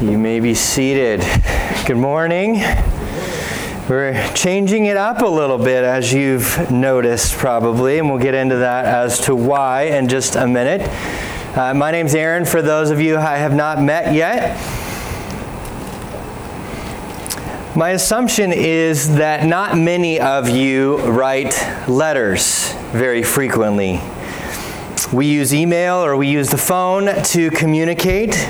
You may be seated. Good morning. We're changing it up a little bit, as you've noticed, probably, and we'll get into that as to why in just a minute. Uh, my name's Aaron, for those of you I have not met yet. My assumption is that not many of you write letters very frequently. We use email or we use the phone to communicate.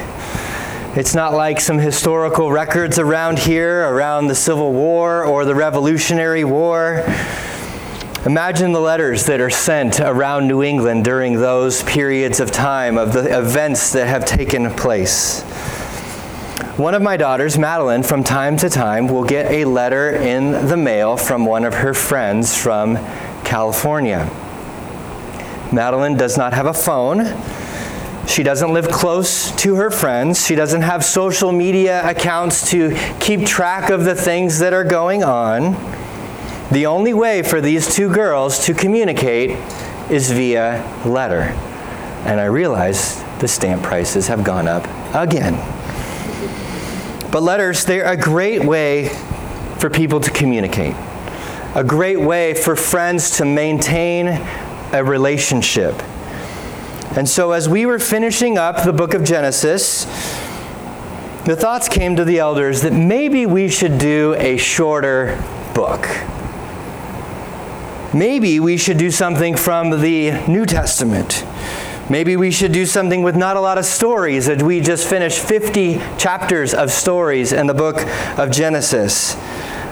It's not like some historical records around here, around the Civil War or the Revolutionary War. Imagine the letters that are sent around New England during those periods of time of the events that have taken place. One of my daughters, Madeline, from time to time will get a letter in the mail from one of her friends from California. Madeline does not have a phone she doesn't live close to her friends. She doesn't have social media accounts to keep track of the things that are going on. The only way for these two girls to communicate is via letter. And I realize the stamp prices have gone up again. But letters, they're a great way for people to communicate, a great way for friends to maintain a relationship. And so, as we were finishing up the book of Genesis, the thoughts came to the elders that maybe we should do a shorter book. Maybe we should do something from the New Testament. Maybe we should do something with not a lot of stories, as we just finished 50 chapters of stories in the book of Genesis.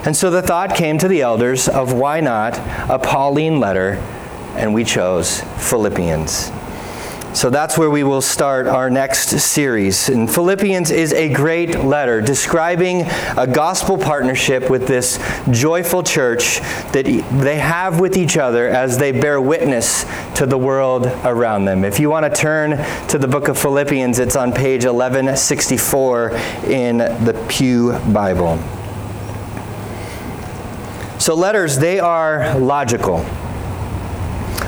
And so the thought came to the elders of why not a Pauline letter, and we chose Philippians. So that's where we will start our next series. And Philippians is a great letter describing a gospel partnership with this joyful church that they have with each other as they bear witness to the world around them. If you want to turn to the book of Philippians, it's on page 1164 in the Pew Bible. So letters, they are logical.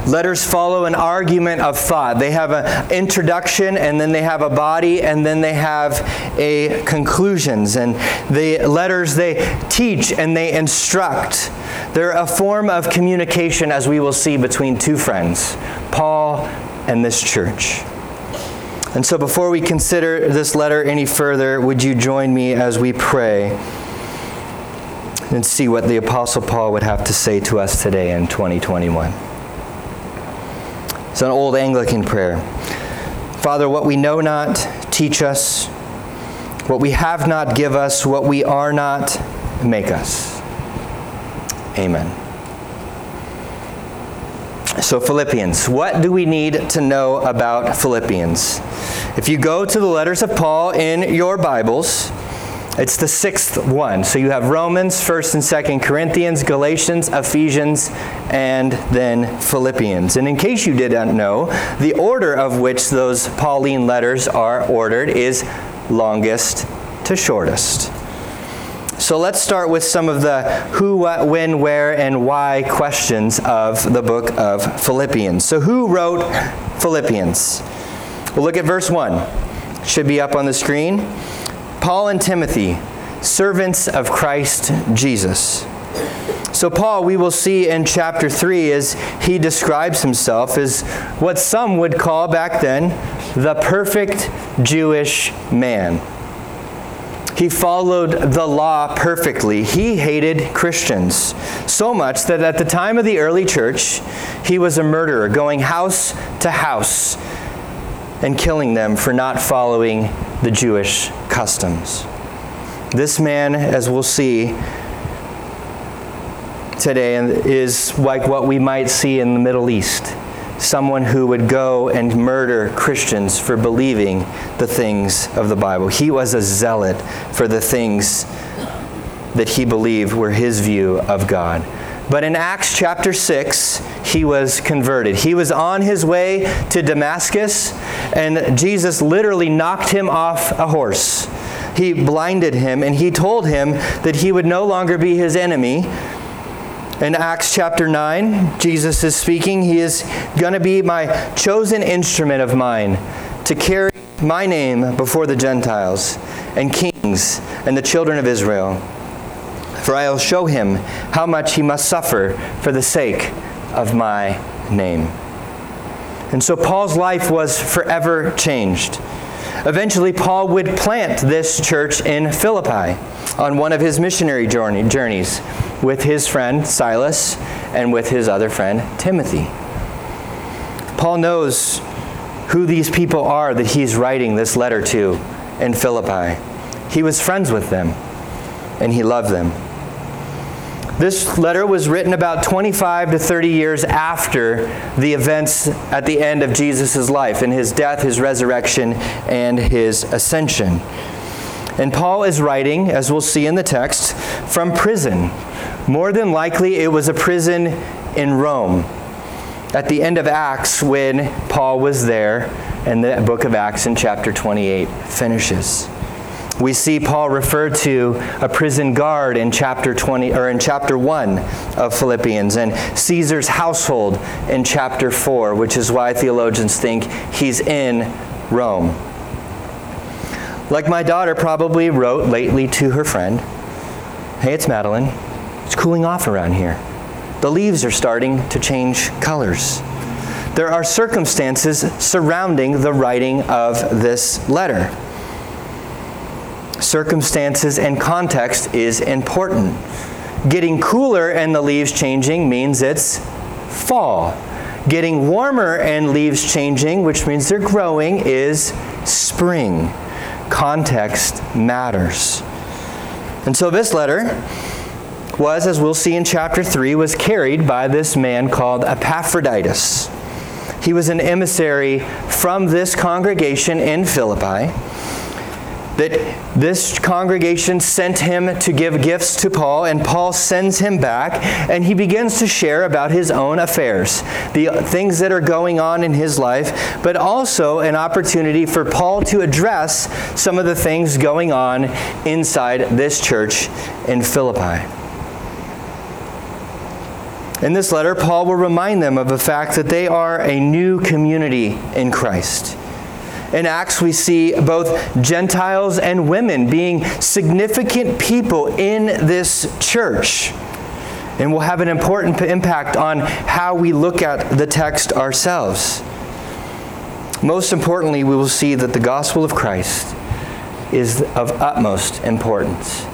Letters follow an argument of thought. They have an introduction, and then they have a body, and then they have a conclusions. And the letters, they teach and they instruct. They're a form of communication, as we will see, between two friends, Paul and this church. And so, before we consider this letter any further, would you join me as we pray and see what the Apostle Paul would have to say to us today in 2021? It's an old Anglican prayer. Father, what we know not, teach us. What we have not, give us. What we are not, make us. Amen. So, Philippians. What do we need to know about Philippians? If you go to the letters of Paul in your Bibles, it's the sixth one. So you have Romans, 1st and 2nd Corinthians, Galatians, Ephesians, and then Philippians. And in case you didn't know, the order of which those Pauline letters are ordered is longest to shortest. So let's start with some of the who, what, when, where, and why questions of the book of Philippians. So, who wrote Philippians? We'll look at verse 1. It should be up on the screen. Paul and Timothy, servants of Christ Jesus. So, Paul, we will see in chapter 3 as he describes himself as what some would call back then the perfect Jewish man. He followed the law perfectly. He hated Christians so much that at the time of the early church, he was a murderer, going house to house and killing them for not following the Jewish customs. This man, as we'll see today, is like what we might see in the Middle East someone who would go and murder Christians for believing the things of the Bible. He was a zealot for the things that he believed were his view of God. But in Acts chapter 6, he was converted. He was on his way to Damascus, and Jesus literally knocked him off a horse. He blinded him, and he told him that he would no longer be his enemy. In Acts chapter 9, Jesus is speaking. He is going to be my chosen instrument of mine to carry my name before the Gentiles and kings and the children of Israel. For I will show him how much he must suffer for the sake of my name. And so Paul's life was forever changed. Eventually, Paul would plant this church in Philippi on one of his missionary journey, journeys with his friend Silas and with his other friend Timothy. Paul knows who these people are that he's writing this letter to in Philippi. He was friends with them and he loved them. This letter was written about 25 to 30 years after the events at the end of Jesus' life in his death, his resurrection, and his ascension. And Paul is writing, as we'll see in the text, from prison. More than likely, it was a prison in Rome. At the end of Acts, when Paul was there, and the book of Acts in chapter 28 finishes. We see Paul refer to a prison guard in chapter 20 or in chapter 1 of Philippians and Caesar's household in chapter 4, which is why theologians think he's in Rome. Like my daughter probably wrote lately to her friend, "Hey, it's Madeline. It's cooling off around here. The leaves are starting to change colors." There are circumstances surrounding the writing of this letter circumstances, and context is important. Getting cooler and the leaves changing means it's fall. Getting warmer and leaves changing, which means they're growing, is spring. Context matters. And so this letter was, as we'll see in chapter 3, was carried by this man called Epaphroditus. He was an emissary from this congregation in Philippi that this congregation sent him to give gifts to Paul, and Paul sends him back, and he begins to share about his own affairs, the things that are going on in his life, but also an opportunity for Paul to address some of the things going on inside this church in Philippi. In this letter, Paul will remind them of the fact that they are a new community in Christ. In Acts, we see both Gentiles and women being significant people in this church. And will have an important impact on how we look at the text ourselves. Most importantly, we will see that the gospel of Christ is of utmost importance.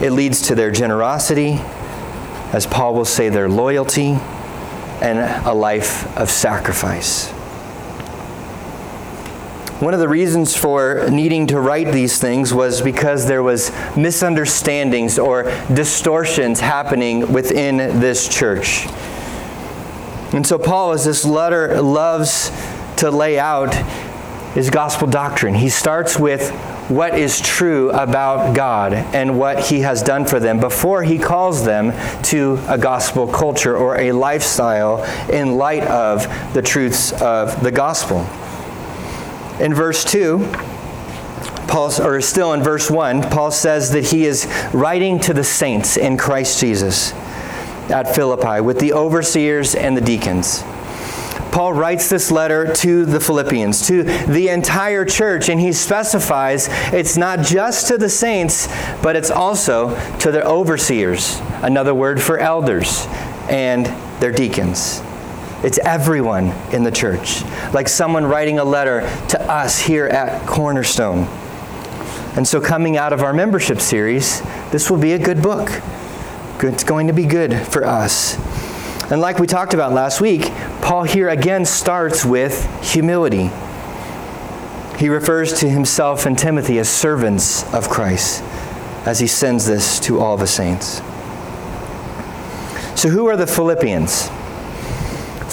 It leads to their generosity, as Paul will say, their loyalty, and a life of sacrifice. One of the reasons for needing to write these things was because there was misunderstandings or distortions happening within this church. And so Paul, as this letter loves to lay out, is gospel doctrine. He starts with what is true about God and what He has done for them before He calls them to a gospel culture or a lifestyle in light of the truths of the gospel. In verse 2, Paul, or still in verse 1, Paul says that he is writing to the saints in Christ Jesus at Philippi with the overseers and the deacons. Paul writes this letter to the Philippians, to the entire church, and he specifies it's not just to the saints, but it's also to their overseers, another word for elders, and their deacons. It's everyone in the church. Like someone writing a letter to us here at Cornerstone. And so, coming out of our membership series, this will be a good book. It's going to be good for us. And like we talked about last week, Paul here again starts with humility. He refers to himself and Timothy as servants of Christ as he sends this to all the saints. So, who are the Philippians?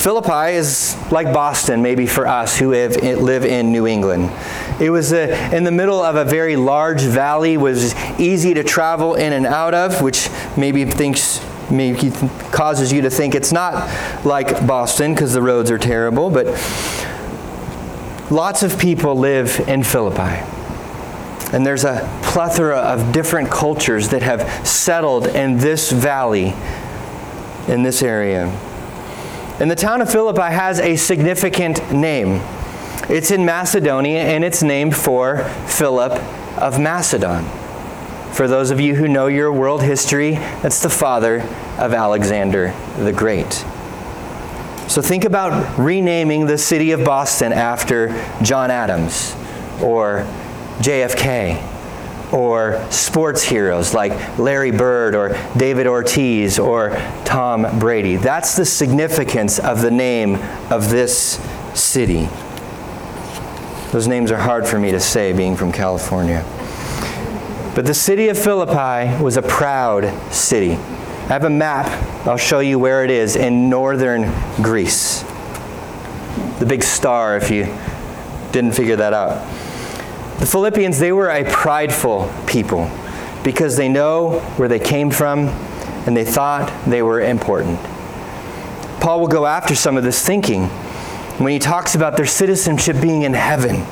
Philippi is like Boston, maybe for us who live in, live in New England. It was a, in the middle of a very large valley, was easy to travel in and out of, which maybe thinks maybe causes you to think it's not like Boston because the roads are terrible, but lots of people live in Philippi. And there's a plethora of different cultures that have settled in this valley, in this area. And the town of Philippi has a significant name. It's in Macedonia and it's named for Philip of Macedon. For those of you who know your world history, that's the father of Alexander the Great. So think about renaming the city of Boston after John Adams or JFK or sports heroes like Larry Bird or David Ortiz or Tom Brady. That's the significance of the name of this city. Those names are hard for me to say, being from California. But the city of Philippi was a proud city. I have a map. I'll show you where it is in northern Greece. The big star, if you didn't figure that out. The Philippians, they were a prideful people because they know where they came from and they thought they were important. Paul will go after some of this thinking when he talks about their citizenship being in heaven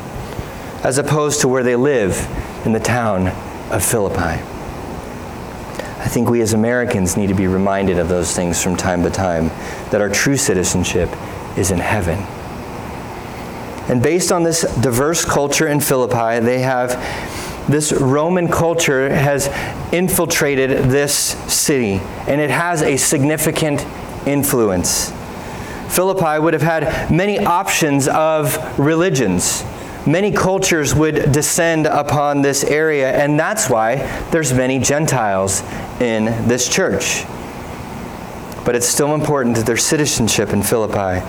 as opposed to where they live in the town of Philippi. I think we as Americans need to be reminded of those things from time to time that our true citizenship is in heaven. And based on this diverse culture in Philippi, they have this Roman culture has infiltrated this city, and it has a significant influence. Philippi would have had many options of religions. Many cultures would descend upon this area, and that's why there's many Gentiles in this church. But it's still important that their citizenship in Philippi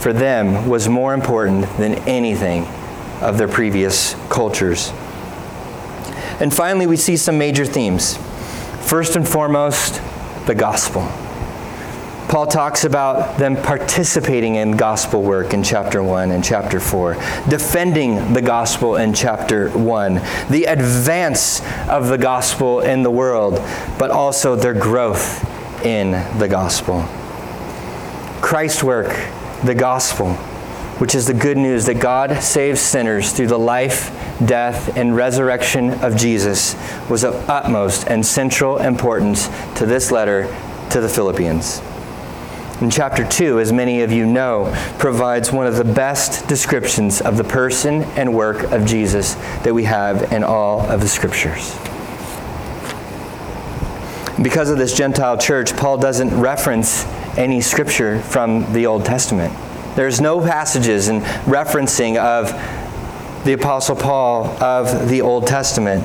for them was more important than anything of their previous cultures. And finally, we see some major themes. First and foremost, the gospel. Paul talks about them participating in gospel work in chapter 1 and chapter 4, defending the gospel in chapter 1, the advance of the gospel in the world, but also their growth in the gospel. Christ's work the gospel, which is the good news that God saves sinners through the life, death, and resurrection of Jesus, was of utmost and central importance to this letter to the Philippians. In chapter 2, as many of you know, provides one of the best descriptions of the person and work of Jesus that we have in all of the scriptures. Because of this Gentile church, Paul doesn't reference any scripture from the Old Testament. There's no passages and referencing of the Apostle Paul of the Old Testament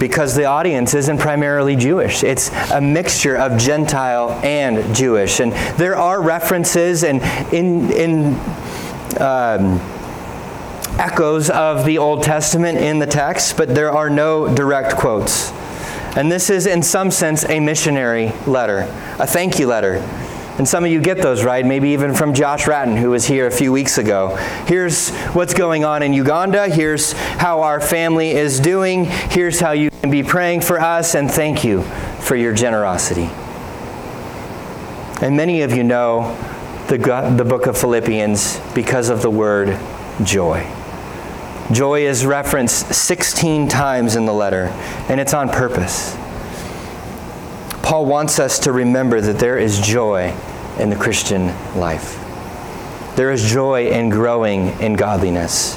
because the audience isn't primarily Jewish. It's a mixture of Gentile and Jewish. And there are references and in, in um, echoes of the Old Testament in the text, but there are no direct quotes. And this is, in some sense, a missionary letter, a thank you letter and some of you get those, right? Maybe even from Josh Ratton, who was here a few weeks ago. Here's what's going on in Uganda. Here's how our family is doing. Here's how you can be praying for us, and thank you for your generosity. And many of you know the, the book of Philippians because of the word joy. Joy is referenced 16 times in the letter, and it's on purpose. Paul wants us to remember that there is joy in the Christian life. There is joy in growing in godliness.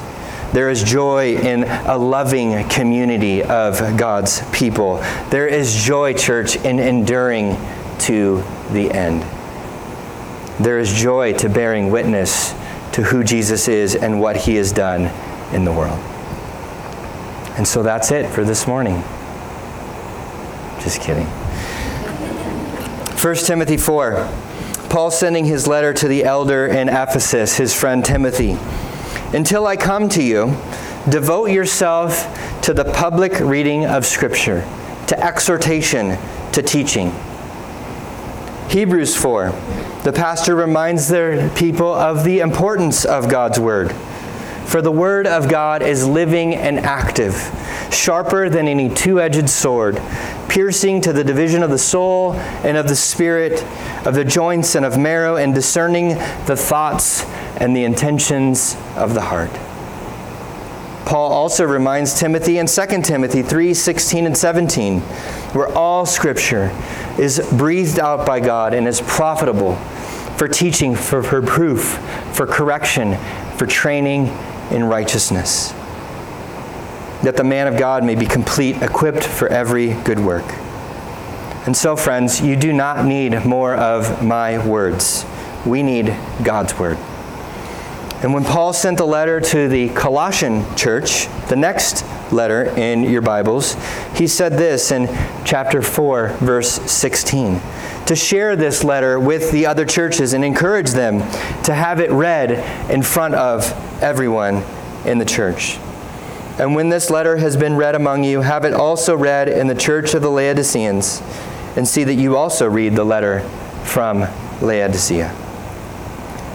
There is joy in a loving community of God's people. There is joy, church, in enduring to the end. There is joy to bearing witness to who Jesus is and what he has done in the world. And so that's it for this morning. Just kidding. 1 Timothy 4. Paul sending his letter to the elder in Ephesus, his friend Timothy. Until I come to you, devote yourself to the public reading of Scripture, to exhortation, to teaching. Hebrews 4. The pastor reminds their people of the importance of God's Word. For the Word of God is living and active, sharper than any two edged sword piercing to the division of the soul and of the spirit, of the joints and of marrow, and discerning the thoughts and the intentions of the heart. Paul also reminds Timothy in 2 Timothy 3 16 and 17, where all scripture is breathed out by God and is profitable for teaching, for, proof, for correction, for training in righteousness that the man of God may be complete, equipped for every good work. And so, friends, you do not need more of my words. We need God's word. And when Paul sent the letter to the Colossian church, the next letter in your Bibles, he said this in chapter 4, verse 16 to share this letter with the other churches and encourage them to have it read in front of everyone in the church. And when this letter has been read among you, have it also read in the church of the Laodiceans, and see that you also read the letter from Laodicea.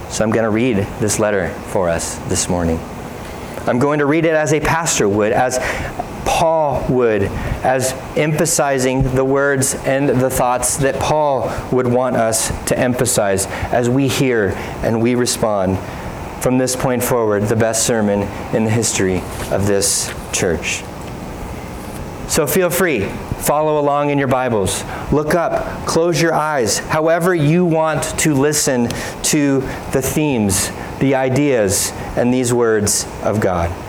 So I'm going to read this letter for us this morning. I'm going to read it as a pastor would, as Paul would, as emphasizing the words and the thoughts that Paul would want us to emphasize as we hear and we respond from this point forward, the best sermon in the history of this church. So feel free, follow along in your Bibles. Look up, close your eyes, however you want to listen to the themes, the ideas, and these words of God.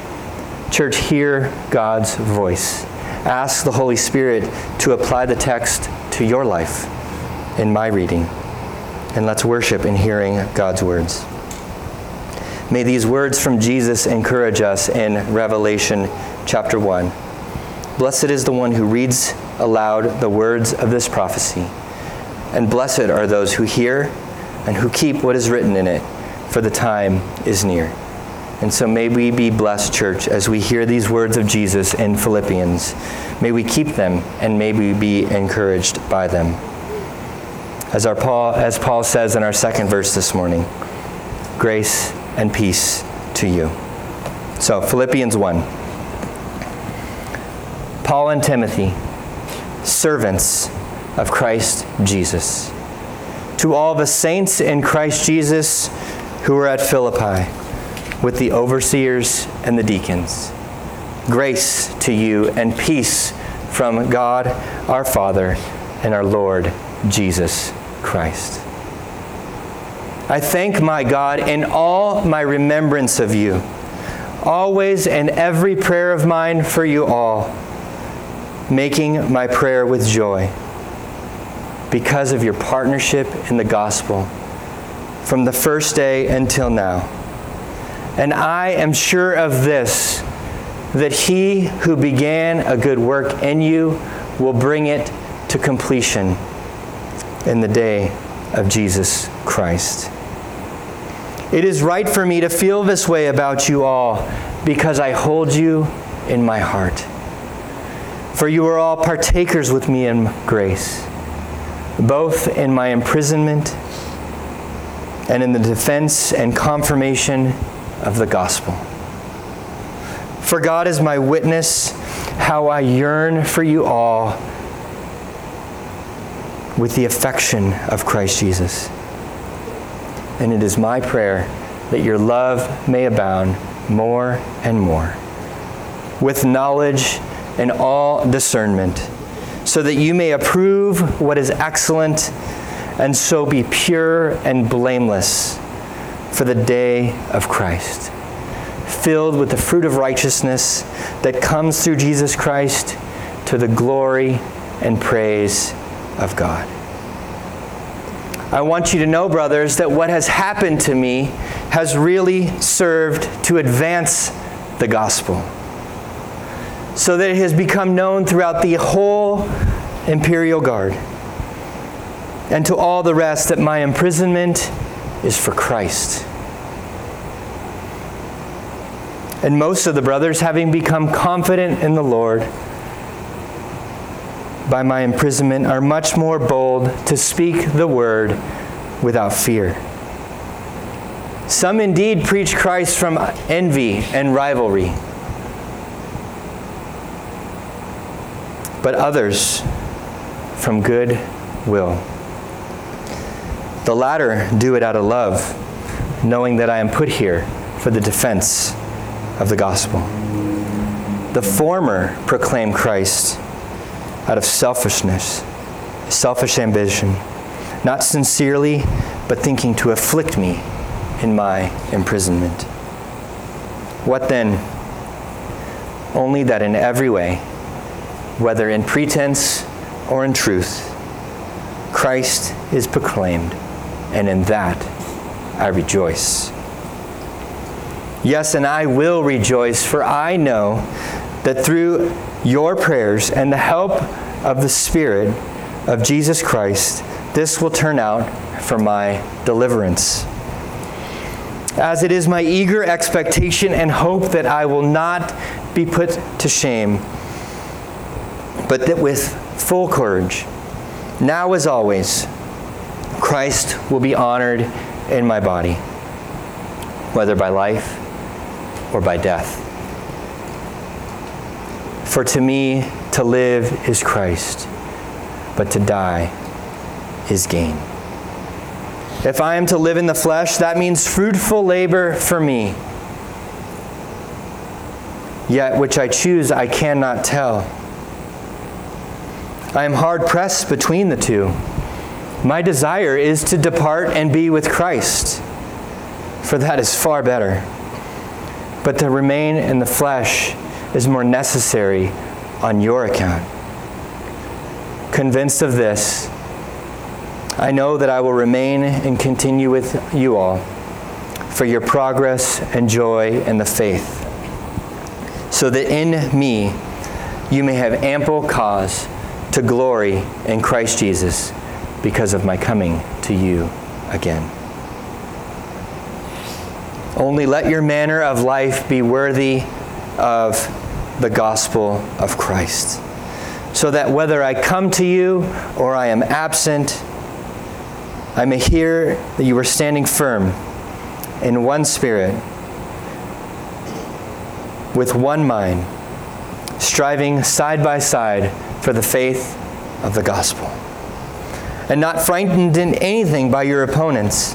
Church, hear God's voice. Ask the Holy Spirit to apply the text to your life in my reading. And let's worship in hearing God's words. May these words from Jesus encourage us in Revelation chapter 1. Blessed is the one who reads aloud the words of this prophecy, and blessed are those who hear and who keep what is written in it, for the time is near. And so may we be blessed, church, as we hear these words of Jesus in Philippians. May we keep them and may we be encouraged by them. As, our Paul, as Paul says in our second verse this morning, grace and peace to you. So, Philippians 1. Paul and Timothy, servants of Christ Jesus. To all the saints in Christ Jesus who are at Philippi, with the overseers and the deacons. Grace to you and peace from God our Father and our Lord Jesus Christ. I thank my God in all my remembrance of you, always in every prayer of mine for you all, making my prayer with joy because of your partnership in the gospel from the first day until now. And I am sure of this that he who began a good work in you will bring it to completion in the day of Jesus Christ. It is right for me to feel this way about you all because I hold you in my heart. For you are all partakers with me in grace, both in my imprisonment and in the defense and confirmation of the gospel. For God is my witness how I yearn for you all with the affection of Christ Jesus. And it is my prayer that your love may abound more and more with knowledge and all discernment, so that you may approve what is excellent and so be pure and blameless for the day of Christ, filled with the fruit of righteousness that comes through Jesus Christ to the glory and praise of God. I want you to know, brothers, that what has happened to me has really served to advance the gospel. So that it has become known throughout the whole imperial guard and to all the rest that my imprisonment is for Christ. And most of the brothers, having become confident in the Lord, by my imprisonment are much more bold to speak the word without fear. Some indeed preach Christ from envy and rivalry, but others from good will. The latter do it out of love, knowing that I am put here for the defense of the gospel. The former proclaim Christ out of selfishness, selfish ambition, not sincerely, but thinking to afflict me in my imprisonment. What then? only that in every way, whether in pretense or in truth, Christ is proclaimed, and in that I rejoice. Yes, and I will rejoice, for I know that through your prayers and the help of the Spirit of Jesus Christ, this will turn out for my deliverance. As it is my eager expectation and hope that I will not be put to shame, but that with full courage, now as always, Christ will be honored in my body, whether by life or by death. For to me, to live is Christ, but to die is gain. If I am to live in the flesh, that means fruitful labor for me. Yet which I choose, I cannot tell. I am hard pressed between the two. My desire is to depart and be with Christ, for that is far better. But to remain in the flesh is more necessary on your account. Convinced of this, I know that I will remain and continue with you all for your progress and joy in the faith, so that in me you may have ample cause to glory in Christ Jesus because of my coming to you again. Only let your manner of life be worthy of the gospel of Christ, so that whether I come to you or I am absent, I may hear that you are standing firm in one spirit, with one mind, striving side by side for the faith of the gospel, and not frightened in anything by your opponents.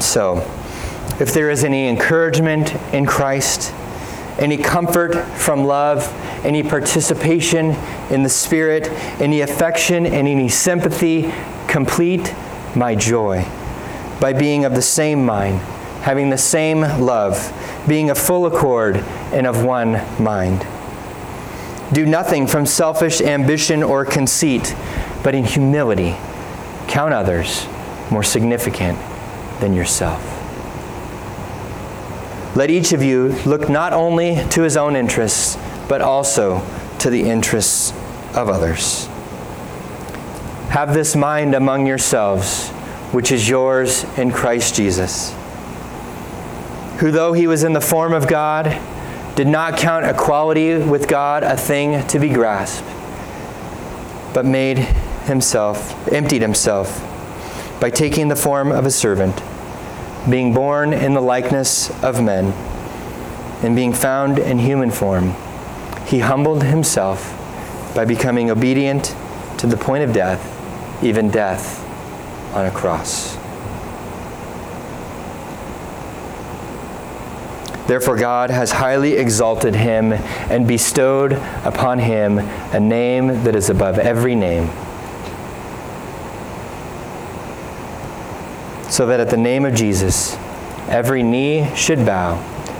So, if there is any encouragement in Christ, any comfort from love, any participation in the Spirit, any affection, and any sympathy, complete my joy by being of the same mind, having the same love, being of full accord and of one mind. Do nothing from selfish ambition or conceit, but in humility count others more significant than yourself. Let each of you look not only to his own interests, but also to the interests of others. Have this mind among yourselves, which is yours in Christ Jesus, who, though he was in the form of God, did not count equality with God a thing to be grasped, but made himself, emptied himself by taking the form of a servant, being born in the likeness of men, and being found in human form. He humbled himself by becoming obedient to the point of death, even death on a cross. Therefore, God has highly exalted him and bestowed upon him a name that is above every name. So that at the name of Jesus, every knee should bow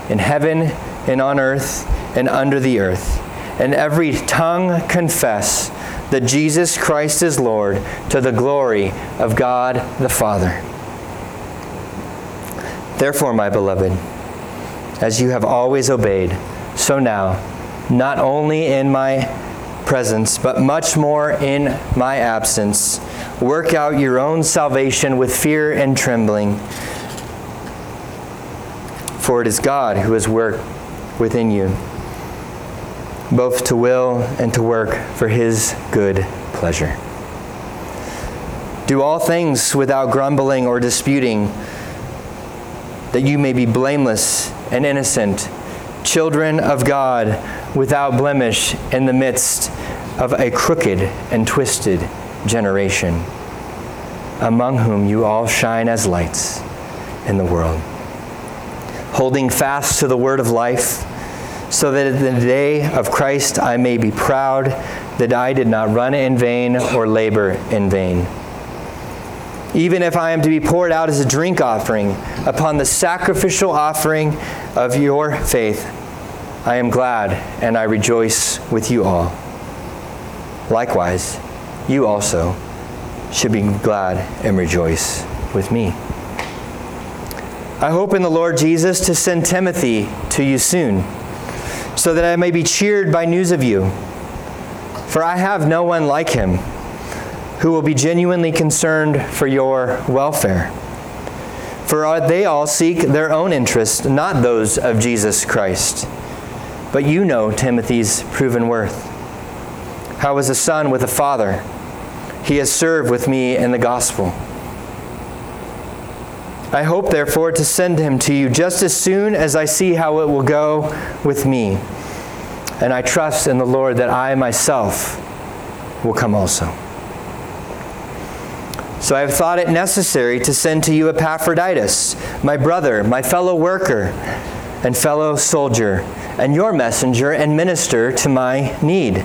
in heaven and on earth and under the earth, and every tongue confess that Jesus Christ is Lord to the glory of God the Father. Therefore, my beloved, as you have always obeyed, so now, not only in my presence, but much more in my absence, work out your own salvation with fear and trembling. For it is God who has worked within you, both to will and to work for his good pleasure. Do all things without grumbling or disputing, that you may be blameless and innocent, children of God without blemish in the midst of a crooked and twisted generation, among whom you all shine as lights in the world. Holding fast to the word of life, so that in the day of Christ I may be proud that I did not run in vain or labor in vain. Even if I am to be poured out as a drink offering upon the sacrificial offering of your faith, I am glad and I rejoice with you all. Likewise, you also should be glad and rejoice with me. I hope in the Lord Jesus to send Timothy to you soon, so that I may be cheered by news of you. For I have no one like him who will be genuinely concerned for your welfare. For they all seek their own interest, not those of Jesus Christ. But you know Timothy's proven worth. How is a son with a father? He has served with me in the gospel. I hope, therefore, to send him to you just as soon as I see how it will go with me. And I trust in the Lord that I myself will come also. So I have thought it necessary to send to you Epaphroditus, my brother, my fellow worker, and fellow soldier, and your messenger and minister to my need.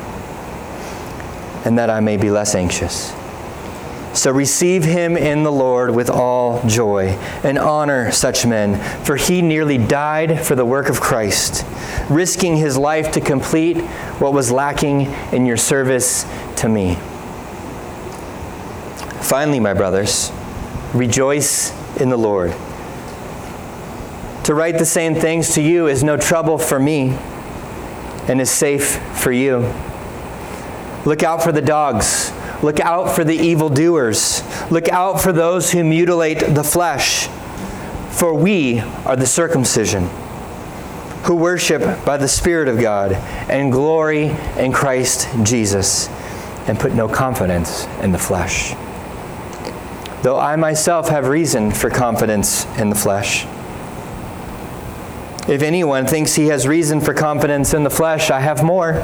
and that I may be less anxious. So receive him in the Lord with all joy and honor such men, for he nearly died for the work of Christ, risking his life to complete what was lacking in your service to me. Finally, my brothers, rejoice in the Lord. To write the same things to you is no trouble for me and is safe for you. Look out for the dogs Look out for the evildoers. Look out for those who mutilate the flesh. For we are the circumcision, who worship by the Spirit of God and glory in Christ Jesus, and put no confidence in the flesh. Though I myself have reason for confidence in the flesh. If anyone thinks he has reason for confidence in the flesh, I have more.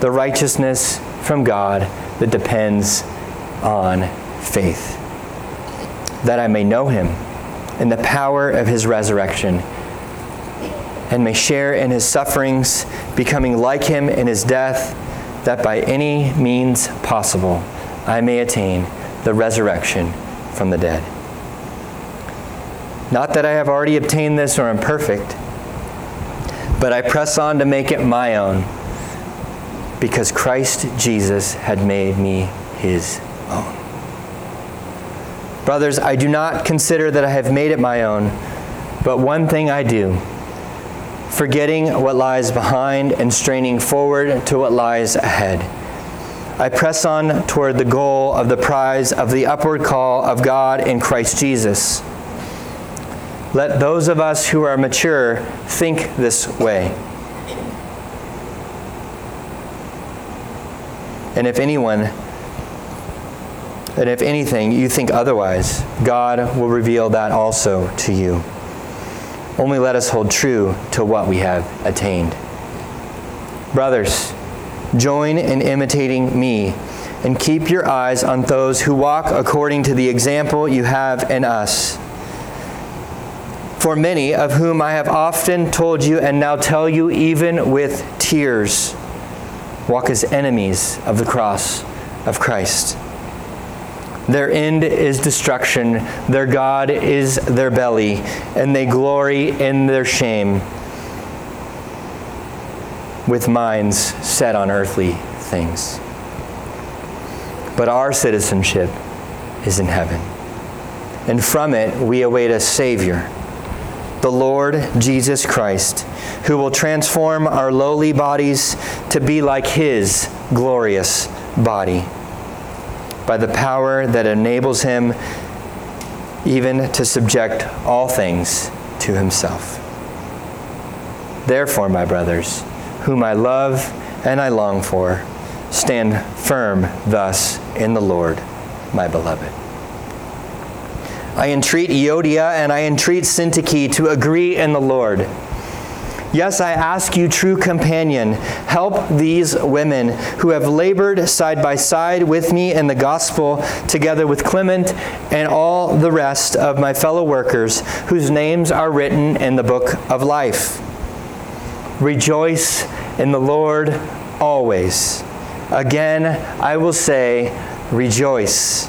the righteousness from God that depends on faith. That I may know him in the power of his resurrection and may share in his sufferings, becoming like him in his death, that by any means possible I may attain the resurrection from the dead. Not that I have already obtained this or am perfect, but I press on to make it my own because Christ Jesus had made me his own. Brothers, I do not consider that I have made it my own, but one thing I do, forgetting what lies behind and straining forward to what lies ahead. I press on toward the goal of the prize of the upward call of God in Christ Jesus. Let those of us who are mature think this way. And if anyone, and if anything, you think otherwise, God will reveal that also to you. Only let us hold true to what we have attained. Brothers, join in imitating me and keep your eyes on those who walk according to the example you have in us. For many of whom I have often told you and now tell you, even with tears, walk as enemies of the cross of Christ. Their end is destruction, their God is their belly, and they glory in their shame with minds set on earthly things. But our citizenship is in heaven, and from it we await a Savior, the Lord Jesus Christ, who will transform our lowly bodies to be like His glorious body by the power that enables him even to subject all things to himself. Therefore, my brothers, whom I love and I long for, stand firm thus in the Lord, my beloved. I entreat Euodia and I entreat Syntyche to agree in the Lord. Yes, I ask you, true companion, help these women who have labored side by side with me in the gospel, together with Clement and all the rest of my fellow workers whose names are written in the book of life. Rejoice in the Lord always. Again, I will say, rejoice.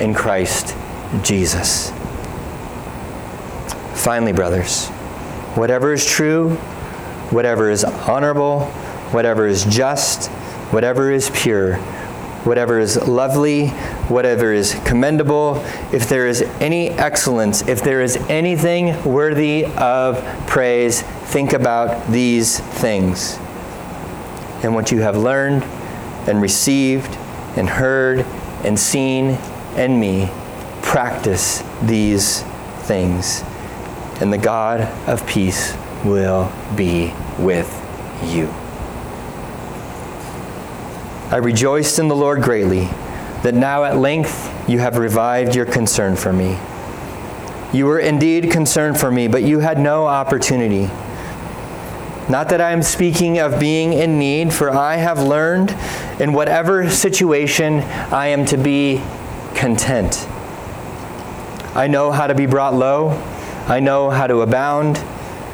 in Christ Jesus. Finally, brothers, whatever is true, whatever is honorable, whatever is just, whatever is pure, whatever is lovely, whatever is commendable, if there is any excellence, if there is anything worthy of praise, think about these things. And what you have learned and received and heard and seen in me, practice these things and the God of peace will be with you. I rejoiced in the Lord greatly that now at length you have revived your concern for me. You were indeed concerned for me, but you had no opportunity. Not that I am speaking of being in need, for I have learned in whatever situation I am to be content. I know how to be brought low I know how to abound.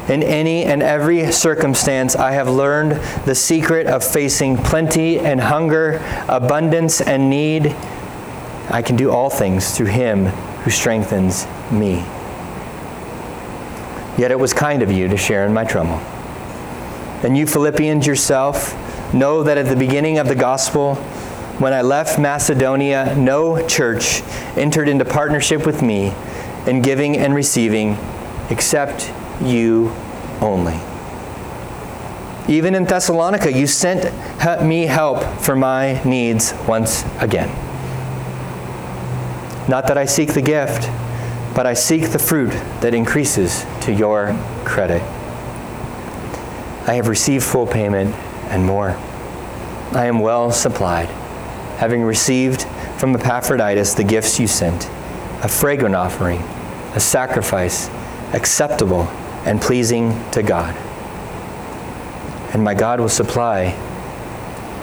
In any and every circumstance, I have learned the secret of facing plenty and hunger, abundance and need. I can do all things through Him who strengthens me. Yet it was kind of you to share in my trouble. And you, Philippians yourself, know that at the beginning of the gospel, when I left Macedonia, no church entered into partnership with me in giving and receiving except you only. Even in Thessalonica, you sent me help for my needs once again. Not that I seek the gift, but I seek the fruit that increases to your credit. I have received full payment and more. I am well supplied, having received from Epaphroditus the gifts you sent, a fragrant offering a sacrifice acceptable and pleasing to God. And my God will supply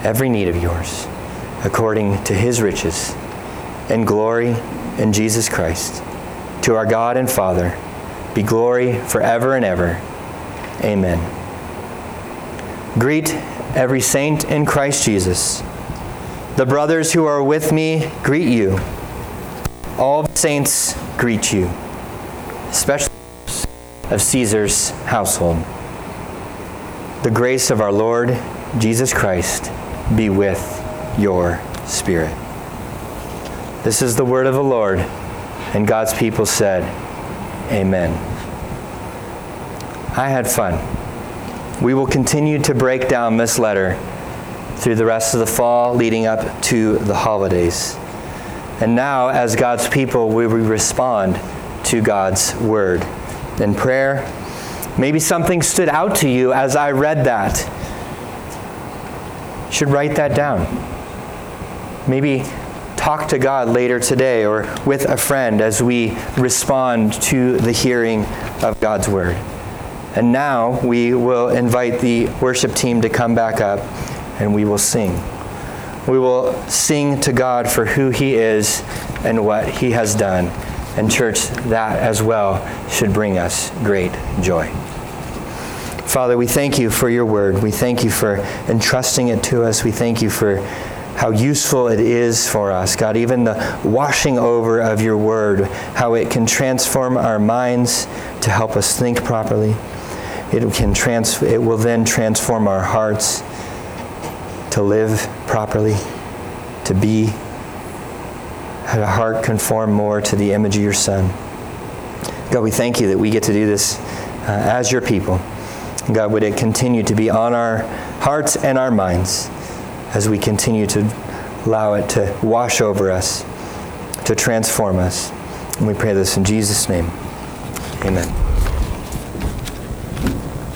every need of yours according to his riches and glory in Jesus Christ. To our God and Father be glory forever and ever. Amen. Greet every saint in Christ Jesus. The brothers who are with me greet you. All the saints greet you especially of Caesar's household. The grace of our Lord Jesus Christ be with your spirit. This is the word of the Lord. And God's people said, Amen. I had fun. We will continue to break down this letter through the rest of the fall leading up to the holidays. And now, as God's people, we respond to God's word in prayer. Maybe something stood out to you as I read that. You should write that down. Maybe talk to God later today or with a friend as we respond to the hearing of God's word. And now we will invite the worship team to come back up and we will sing. We will sing to God for who He is and what He has done. And, church, that as well should bring us great joy. Father, we thank you for your word. We thank you for entrusting it to us. We thank you for how useful it is for us. God, even the washing over of your word, how it can transform our minds to help us think properly. It, can trans- it will then transform our hearts to live properly, to be, have a heart conform more to the image of your Son. God, we thank you that we get to do this uh, as your people. God, would it continue to be on our hearts and our minds as we continue to allow it to wash over us, to transform us. And we pray this in Jesus' name. Amen.